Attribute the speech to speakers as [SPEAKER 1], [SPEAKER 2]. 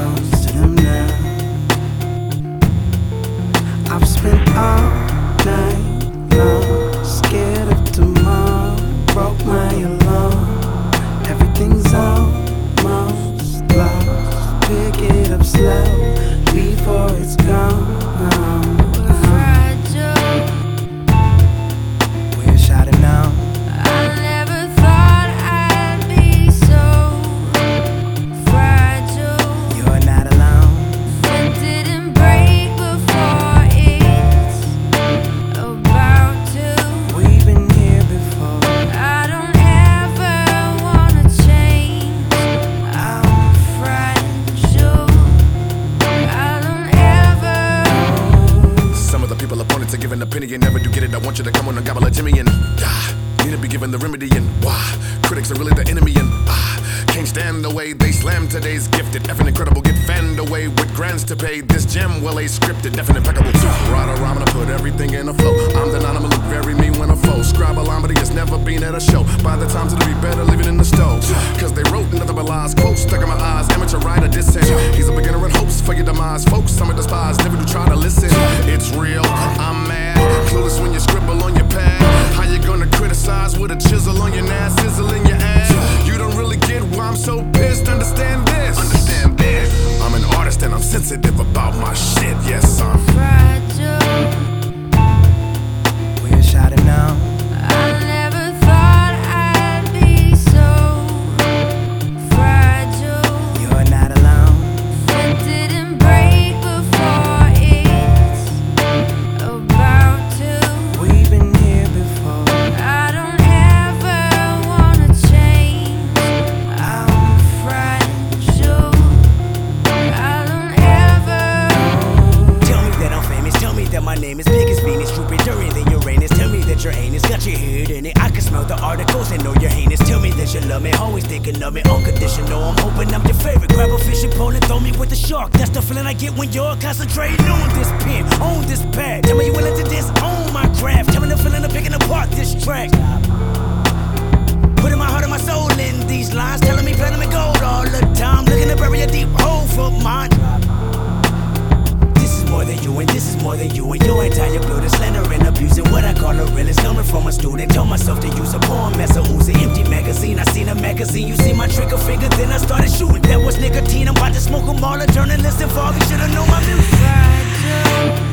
[SPEAKER 1] toast to them now. I've spent all night long scared of tomorrow. Broke my alarm. Everything's almost lost. Pick it up slow
[SPEAKER 2] giving opinion, never do get it. I want you to come on and gobble a Jimmy and ah, need to be given the remedy and why critics are really the enemy and ah, can't stand the way they slam today's gifted, effing incredible, get fanned away with grants to pay. This gem well a scripted, and impeccable. Right or I'm gonna put everything in a flow. I'm the non look very mean when I flow. Scribe a line, but he has never been at a show. By the time it'll be better, it in the stove. Cause they wrote another but lies, quotes stuck in my eyes. Amateur writer dissing. He's a beginner in hopes for your demise. Folks, some are despised, never do try to listen. It's real, I'm sensitive about my shit. Yes, I'm.
[SPEAKER 3] That got your head in it. I can smell the articles and know you're heinous. Tell me that you love me, always thinking of me, unconditional. I'm hoping I'm your favorite. Grab a fishing pole and throw me with the shark. That's the feeling I get when you're concentrating on this pen, on this pad. Tell me you willing to disown my craft. Tell me the feeling of picking apart this track. Putting my heart and my soul in these lines, telling me platinum and gold all the time. Looking to bury a deep hole for mine. This is more than you, and this is more than you, and your entire building slander and what I call coming from a student. Told myself to use a poem as a who's an empty magazine. I seen a magazine, you see my trigger finger, then I started shooting. That was nicotine. I'm about to smoke 'em all. A journalist and you should've known my music.